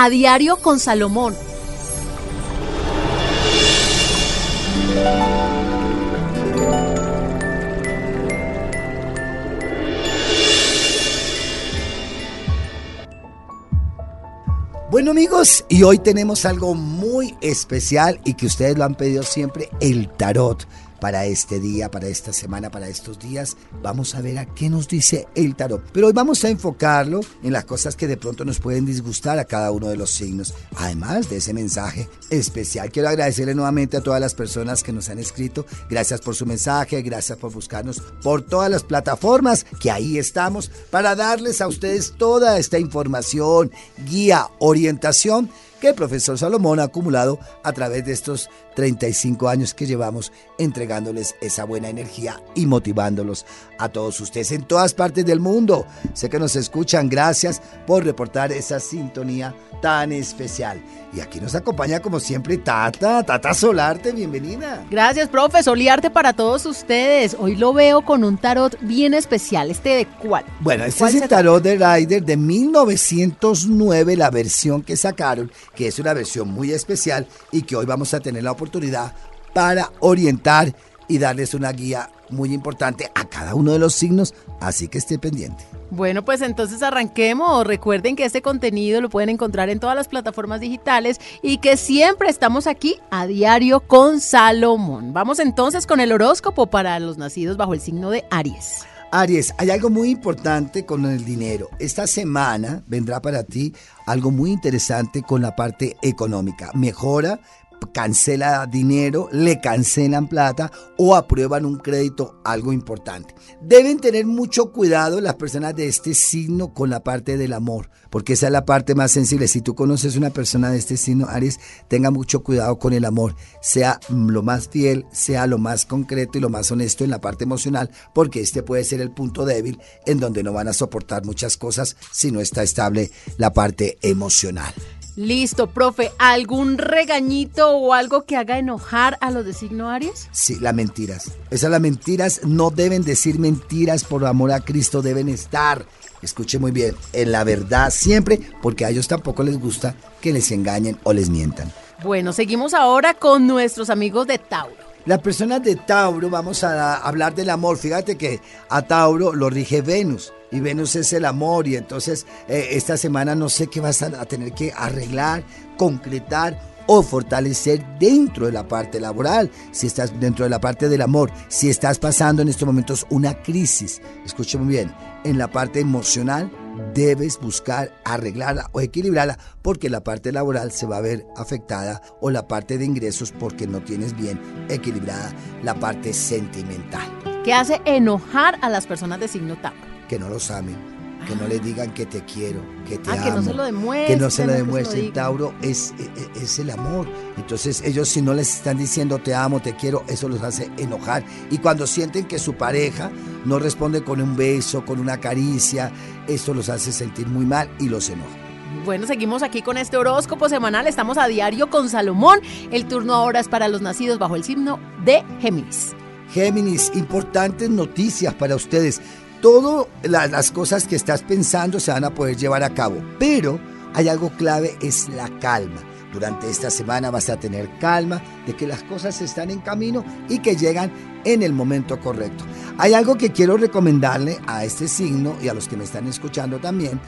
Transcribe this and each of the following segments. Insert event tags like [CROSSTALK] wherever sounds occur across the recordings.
A diario con Salomón. Bueno amigos, y hoy tenemos algo muy especial y que ustedes lo han pedido siempre, el tarot para este día, para esta semana, para estos días. Vamos a ver a qué nos dice el tarot. Pero hoy vamos a enfocarlo en las cosas que de pronto nos pueden disgustar a cada uno de los signos. Además de ese mensaje especial, quiero agradecerle nuevamente a todas las personas que nos han escrito. Gracias por su mensaje, gracias por buscarnos por todas las plataformas que ahí estamos para darles a ustedes toda esta información, guía, orientación que el profesor Salomón ha acumulado a través de estos 35 años que llevamos entregándoles esa buena energía y motivándolos a todos ustedes en todas partes del mundo. Sé que nos escuchan, gracias por reportar esa sintonía tan especial. Y aquí nos acompaña como siempre Tata, Tata Solarte, bienvenida. Gracias, profe, Soliarte para todos ustedes. Hoy lo veo con un tarot bien especial. ¿Este de cuál? Bueno, este es el tarot de Rider de 1909, la versión que sacaron, que es una versión muy especial y que hoy vamos a tener la oportunidad para orientar y darles una guía muy importante a cada uno de los signos, así que esté pendiente. Bueno, pues entonces arranquemos. Recuerden que este contenido lo pueden encontrar en todas las plataformas digitales y que siempre estamos aquí a diario con Salomón. Vamos entonces con el horóscopo para los nacidos bajo el signo de Aries. Aries, hay algo muy importante con el dinero. Esta semana vendrá para ti algo muy interesante con la parte económica. Mejora cancela dinero, le cancelan plata o aprueban un crédito, algo importante. Deben tener mucho cuidado las personas de este signo con la parte del amor, porque esa es la parte más sensible. Si tú conoces una persona de este signo, Aries, tenga mucho cuidado con el amor, sea lo más fiel, sea lo más concreto y lo más honesto en la parte emocional, porque este puede ser el punto débil en donde no van a soportar muchas cosas si no está estable la parte emocional. Listo, profe. ¿Algún regañito o algo que haga enojar a los de signo Aries? Sí, las mentiras. Esas las mentiras no deben decir mentiras por amor a Cristo, deben estar, escuche muy bien, en la verdad siempre, porque a ellos tampoco les gusta que les engañen o les mientan. Bueno, seguimos ahora con nuestros amigos de Tauro. Las personas de Tauro, vamos a hablar del amor. Fíjate que a Tauro lo rige Venus y Venus es el amor y entonces eh, esta semana no sé qué vas a, tener que arreglar, concretar o fortalecer dentro de la parte laboral, si estás dentro de la parte del amor, si estás pasando en estos momentos una crisis, escúchame bien, en la parte emocional debes buscar arreglarla o equilibrarla porque la parte laboral se va a ver afectada o la parte de ingresos porque no tienes bien equilibrada la parte sentimental. ¿Qué hace enojar a las personas de signo Tauro? que no los amen, que no les digan que te quiero, que te amo. Ah, que no se lo demuestren. Que no se lo demuestren. Tauro es, es, e, es, el amor. Entonces ellos si no les están diciendo te amo, te quiero, eso los hace enojar. Y cuando sienten que su pareja no responde con un beso, con una caricia, eso los hace sentir muy mal y los enoja. Bueno, seguimos aquí con este horóscopo semanal. Estamos a diario con Salomón. El turno ahora es para los nacidos bajo el signo de Géminis. Géminis, importantes noticias para ustedes todas las cosas que estás pensando se van a poder llevar a cabo, pero hay algo clave, es la calma. Durante esta semana vas a tener calma de que las cosas están en camino y que llegan en el momento correcto. Hay algo que quiero recomendarle a este signo y a los que me están escuchando también,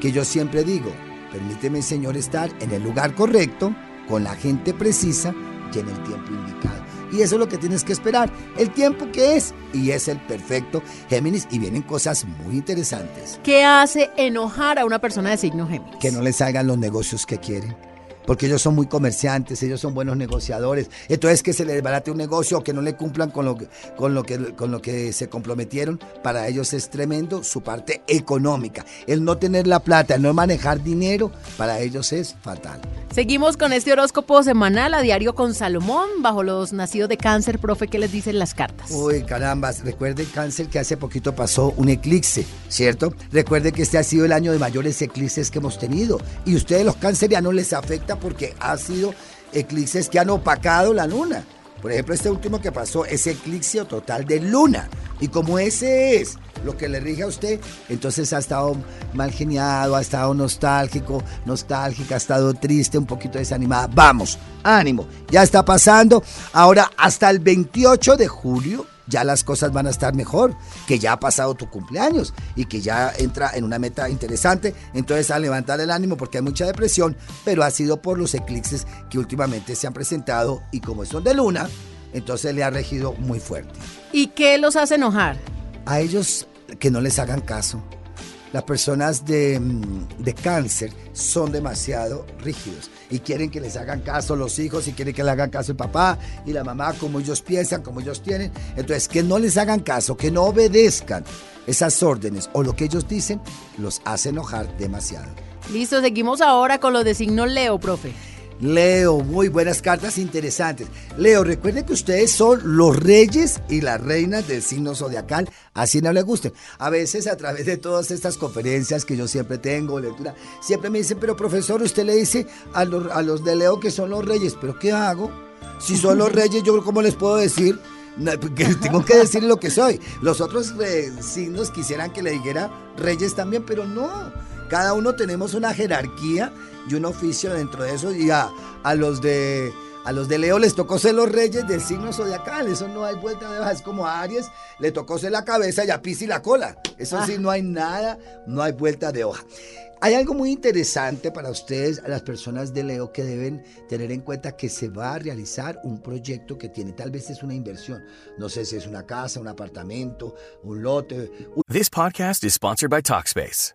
que yo siempre digo, Permíteme, Señor, estar en el lugar correcto, con la gente precisa y en el tiempo indicado. Y eso es lo que tienes que esperar, el tiempo que es. Y es el perfecto Géminis y vienen cosas muy interesantes. ¿Qué hace enojar a una persona de signo Géminis? Que no les salgan los negocios que quieren porque ellos son muy comerciantes, ellos son buenos negociadores. Entonces que se les desbarate un negocio o que no le cumplan con lo que, con lo que, con lo que se comprometieron, para ellos es tremendo su parte económica. El no tener la plata, el no manejar dinero, para ellos es fatal. Seguimos con este horóscopo semanal a diario con Salomón, bajo los nacidos de cáncer, profe, ¿qué les dicen las cartas? Uy, carambas, recuerde cáncer que hace poquito pasó un eclipse, ¿cierto? Recuerde que este ha sido el año de mayores eclipses que hemos tenido y ustedes los cancerianos les afecta porque ha sido eclipses que han opacado la luna. Por ejemplo, este último que pasó es eclipse total de luna. Y como ese es lo que le rige a usted, entonces ha estado mal geniado, ha estado nostálgico, nostálgica, ha estado triste, un poquito desanimada. Vamos, ánimo, ya está pasando. Ahora, hasta el 28 de julio ya las cosas van a estar mejor, que ya ha pasado tu cumpleaños y que ya entra en una meta interesante. Entonces a levantar el ánimo porque hay mucha depresión, pero ha sido por los eclipses que últimamente se han presentado y como son de luna, entonces le ha regido muy fuerte. ¿Y qué los hace enojar? A ellos que no les hagan caso las personas de, mm, de, cáncer son demasiado rígidos y quieren que les hagan caso los hijos y quieren que le hagan caso el papá y la mamá como ellos piensan, como ellos tienen. Entonces, que no les hagan caso, que no obedezcan esas órdenes o lo que ellos dicen, los hace enojar demasiado. Listo, seguimos ahora con lo de signo Leo, profe. Leo, muy buenas cartas interesantes. Leo, recuerden que ustedes son los reyes y las reinas del signo zodiacal, así no le gusten. A veces a través de todas estas conferencias que yo siempre tengo, lectura, siempre me dicen, pero profesor, usted le dice a los, a los de Leo que son los reyes, pero ¿qué hago? Si son los reyes, yo cómo les puedo decir [LAUGHS] tengo que decir lo que soy. Los otros eh, signos quisieran que le dijera reyes también, pero no. Cada uno tenemos una jerarquía y un oficio dentro de eso. Y a, los de a los de Leo les tocó ser los reyes del signo zodiacal. Eso no hay vuelta de hoja. Es como a Aries le tocó ser la cabeza y a Piscis la cola. Eso sí, ah. no hay nada, no hay vuelta de hoja. Hay algo muy interesante para ustedes, las personas de Leo, que deben tener en cuenta que se va a realizar un proyecto que tiene, tal vez es una inversión. No sé si es una casa, un apartamento, un lote. This podcast is sponsored by Talkspace.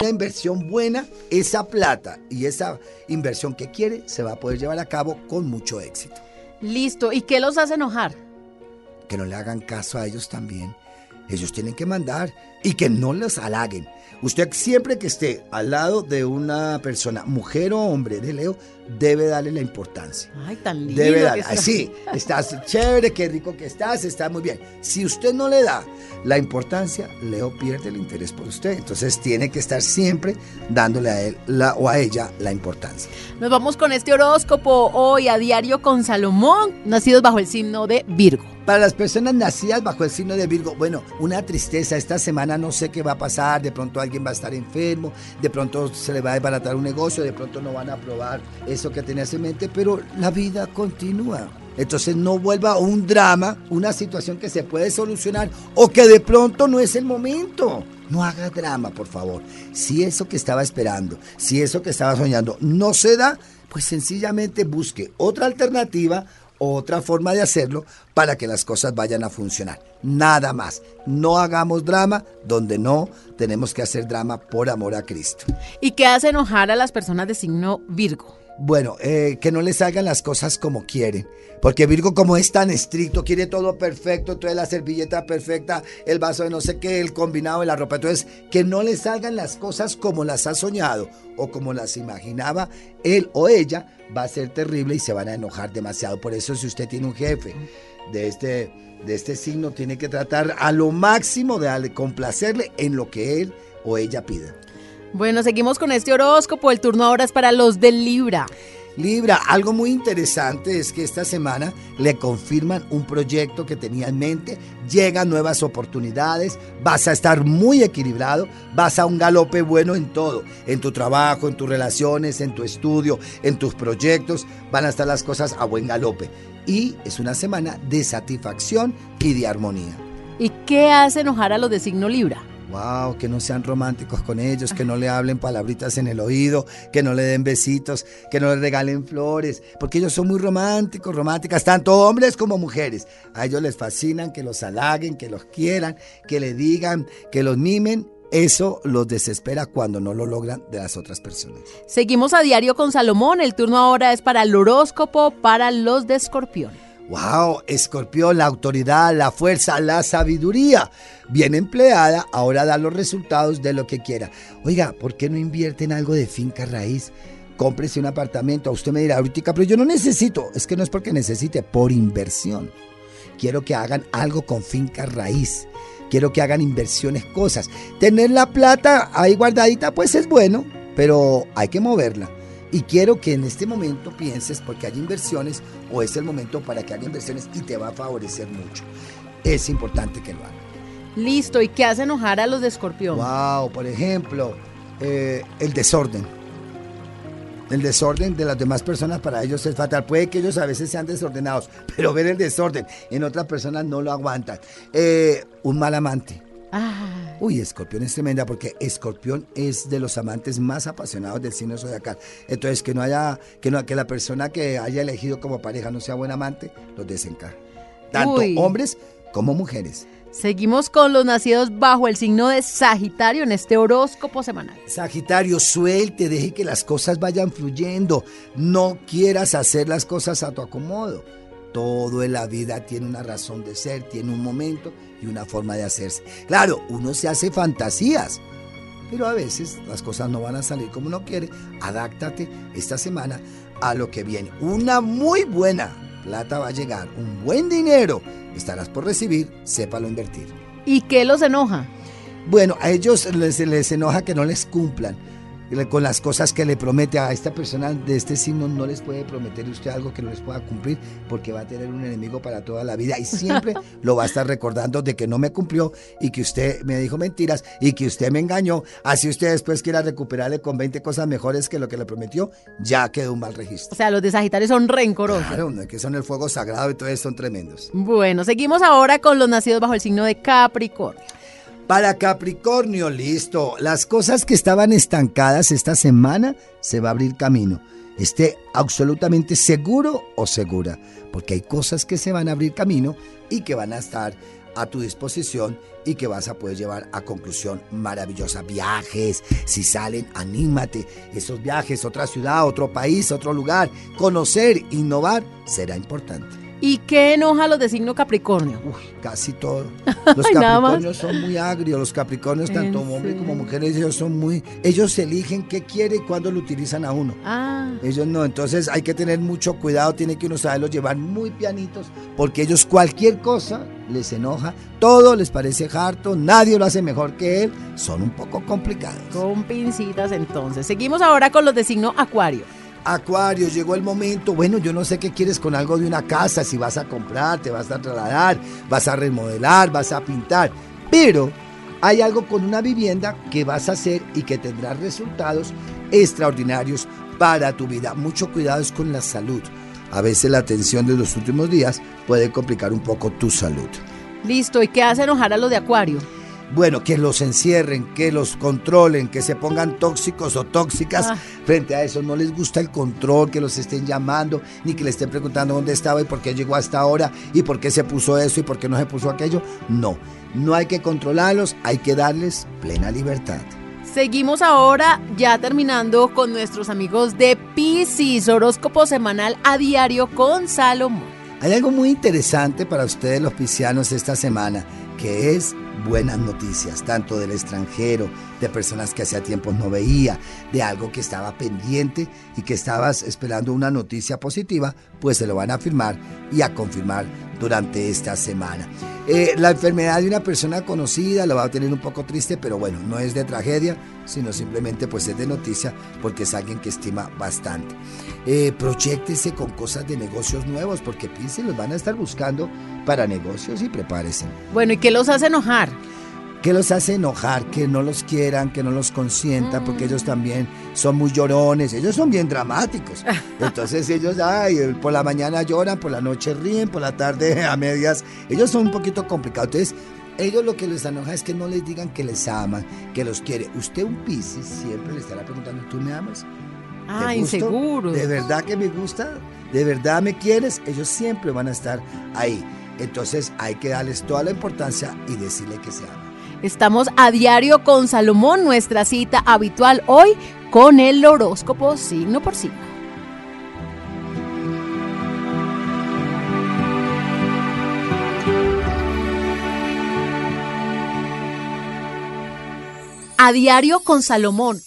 Una inversión buena, esa plata y esa inversión que quiere se va a poder llevar a cabo con mucho éxito. Listo. ¿Y qué los hace enojar? Que no le hagan caso a ellos también. Ellos tienen que mandar y que no los halaguen. Usted siempre que esté al lado de una persona, mujer o hombre de Leo, debe darle la importancia. Ay, tan lindo. Debe darle. Sí, estás chévere, qué rico que estás, está muy bien. Si usted no le da la importancia, Leo pierde el interés por usted. Entonces tiene que estar siempre dándole a él la, o a ella la importancia. Nos vamos con este horóscopo hoy a diario con Salomón, nacidos bajo el signo de Virgo. Para las personas nacidas bajo el signo de Virgo, bueno, una tristeza. Esta semana no sé qué va a pasar. De pronto alguien va a estar enfermo, de pronto se le va a desbaratar un negocio, de pronto no van a aprobar eso que tenías en mente, pero la vida continúa. Entonces no vuelva un drama, una situación que se puede solucionar o que de pronto no es el momento. No haga drama, por favor. Si eso que estaba esperando, si eso que estaba soñando no se da, pues sencillamente busque otra alternativa otra forma de hacerlo para que las cosas vayan a funcionar. Nada más. No hagamos drama donde no tenemos que hacer drama por amor a Cristo. ¿Y qué hace enojar a las personas de signo Virgo? Bueno, eh, que no le salgan las cosas como quieren. Porque Virgo como es tan estricto, quiere todo perfecto, trae la servilleta perfecta, el vaso de no sé qué, el combinado de la ropa. Entonces, que no le salgan las cosas como las ha soñado o como las imaginaba él o ella, va a ser terrible y se van a enojar demasiado. Por eso si usted tiene un jefe de este, de este signo, tiene que tratar a lo máximo de complacerle en lo que él o ella pida. Bueno, seguimos con este horóscopo. El turno ahora es para los del Libra. Libra, algo muy interesante es que esta semana le confirman un proyecto que tenía en mente, llegan nuevas oportunidades, vas a estar muy equilibrado, vas a un galope bueno en todo, en tu trabajo, en tus relaciones, en tu estudio, en tus proyectos, van a estar las cosas a buen galope. Y es una semana de satisfacción y de armonía. ¿Y qué hace enojar a los de signo Libra? Wow, que no sean románticos con ellos, que no le hablen palabritas en el oído, que no le den besitos, que no le regalen flores, porque ellos son muy románticos, románticas, tanto hombres como mujeres. A ellos les fascinan que los halaguen, que los quieran, que le digan, que los mimen. Eso los desespera cuando no lo logran de las otras personas. Seguimos a diario con Salomón. El turno ahora es para el horóscopo para los de Escorpión. Wow, escorpión, la autoridad, la fuerza, la sabiduría, bien empleada, ahora da los resultados de lo que quiera. Oiga, ¿por qué no invierte en algo de finca raíz? Cómprese un apartamento, usted me dirá ahorita, pero yo no necesito, es que no es porque necesite, por inversión. Quiero que hagan algo con finca raíz. Quiero que hagan inversiones, cosas. Tener la plata ahí guardadita, pues es bueno, pero hay que moverla. Y quiero que en este momento pienses, porque hay inversiones, o es el momento para que haya inversiones y te va a favorecer mucho. Es importante que lo hagas. Listo, ¿y qué hace enojar a los de escorpión? Wow, por ejemplo, eh, el desorden. El desorden de las demás personas para ellos es fatal. Puede que ellos a veces sean desordenados, [LAUGHS] pero ver el desorden en otras personas no lo aguantan. Eh, un mal amante Uy, Escorpión es tremenda porque Escorpión es de los amantes más apasionados del signo zodiacal. Entonces, que no haya, que, no, que la persona que haya elegido como pareja no sea buen amante, los desencaja. Tanto hombres como mujeres. Seguimos con los nacidos bajo el signo de Sagitario en este horóscopo semanal. Sagitario, suelte, deje que las cosas vayan fluyendo. No quieras hacer las cosas a tu acomodo. Todo en la vida tiene una razón de ser, tiene un momento y una forma de hacerse. Claro, uno se hace fantasías, pero a veces las cosas no van a salir como uno quiere. Adáctate esta semana a lo que viene. Una muy buena plata va a llegar, un buen dinero estarás por recibir, sépalo invertir. ¿Y qué los enoja? Bueno, a ellos les, les enoja que no les cumplan con las cosas que le promete a esta persona de este signo, no les puede prometer usted algo que no les pueda cumplir porque va a tener un enemigo para toda la vida y siempre [LAUGHS] lo va a estar recordando de que no me cumplió y que usted me dijo mentiras y que usted me engañó. Así usted después quiera recuperarle con 20 cosas mejores que lo que le prometió, ya quedó un mal registro. O sea, los de Sagitario son rencorosos. Claro, que son el fuego sagrado y todos son tremendos. Bueno, seguimos ahora con los nacidos bajo el signo de Capricornio. Para Capricornio, listo. Las cosas que estaban estancadas esta semana se va a abrir camino. Esté absolutamente seguro o segura, porque hay cosas que se van a abrir camino y que van a estar a tu disposición y que vas a poder llevar a conclusión maravillosa. Viajes, si salen, anímate. Esos viajes, otra ciudad, otro país, otro lugar, conocer, innovar, será importante. ¿Y qué enoja a los de signo Capricornio? Uy, casi todo. [LAUGHS] Los Capricornios son muy agrios, los Capricornios, tanto hombres como mujeres, ellos son muy. Ellos eligen qué quiere y cuándo lo utilizan a uno. Ah. Ellos no, entonces hay que tener mucho cuidado, tiene que uno saberlos llevar muy pianitos, porque ellos cualquier cosa les enoja, todo les parece harto, nadie lo hace mejor que él, son un poco complicados. Con pincitas entonces. Seguimos ahora con los de signo Acuario. Acuario, llegó el momento. Bueno, yo no sé qué quieres con algo de una casa, si vas a comprar, te vas a trasladar, vas a remodelar, vas a pintar. Pero hay algo con una vivienda que vas a hacer y que tendrás resultados extraordinarios para tu vida. Mucho cuidado es con la salud. A veces la tensión de los últimos días puede complicar un poco tu salud. Listo, ¿y qué hace enojar a lo de Acuario? Bueno, que los encierren, que los controlen, que se pongan tóxicos o tóxicas ah. frente a eso. No les gusta el control, que los estén llamando, ni que le estén preguntando dónde estaba y por qué llegó hasta ahora y por qué se puso eso y por qué no se puso aquello. No, no hay que controlarlos, hay que darles plena libertad. Seguimos ahora ya terminando con nuestros amigos de Pisces, horóscopo semanal a diario con Salomón. Hay algo muy interesante para ustedes los piscianos esta semana, que es buenas noticias, tanto del extranjero, de personas que hacía tiempo no veía, de algo que estaba pendiente y que estabas esperando una noticia positiva, pues se lo van a afirmar y a confirmar durante esta semana. Eh, la enfermedad de una persona conocida lo va a tener un poco triste, pero bueno, no es de tragedia, sino simplemente pues es de noticia porque es alguien que estima bastante. Eh, proyectese con cosas de negocios nuevos porque piensen, los van a estar buscando para negocios y prepárese. Bueno, ¿y qué los hace enojar? ¿Qué los hace enojar? Que no los quieran, que no los consientan, porque ellos también son muy llorones, ellos son bien dramáticos. [LAUGHS] Entonces ellos, ay, por la mañana lloran, por la noche ríen, por la tarde [LAUGHS] a medias, ellos son un poquito complicados. Entonces, ellos lo que les enoja es que no les digan que les aman, que los quiere. Usted un Piscis siempre le estará preguntando, ¿tú me amas? Ah, inseguro. ¿De verdad que me gusta? ¿De verdad me quieres? Ellos siempre van a estar ahí. Entonces hay que darles toda la importancia y decirle que se aman. Estamos a diario con Salomón, nuestra cita habitual hoy con el horóscopo signo por signo. A diario con Salomón